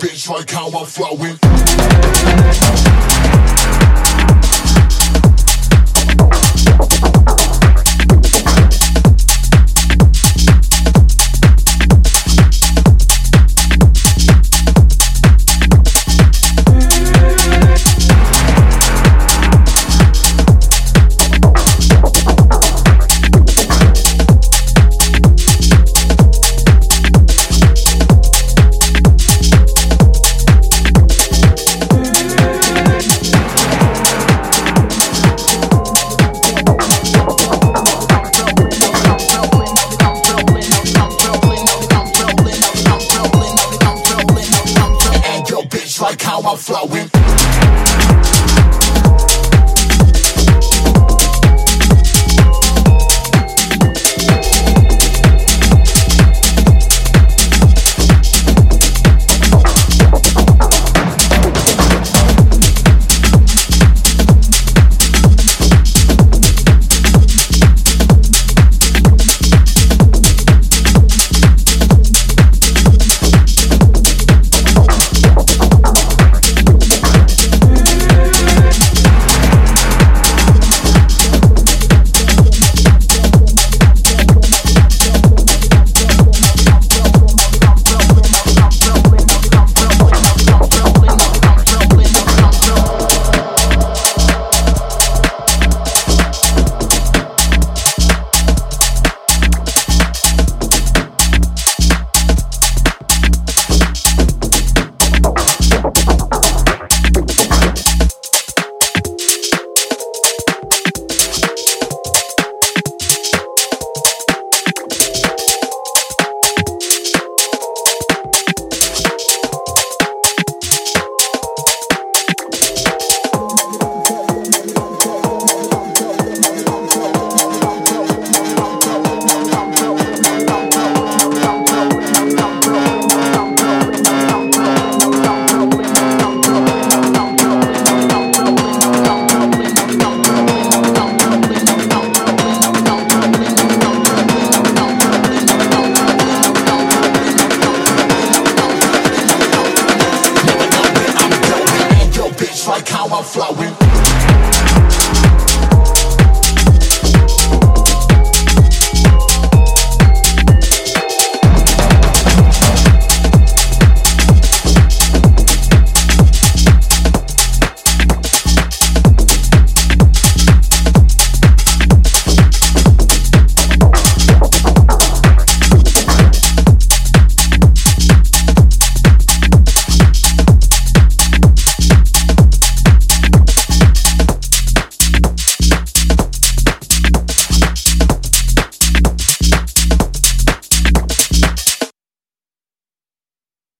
bitch like how I'm flowing. Like how I'm flowing.